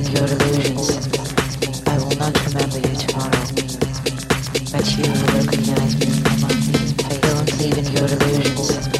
in your delusions. I will not remember you tomorrow, but you will recognize me. Don't in your delusions.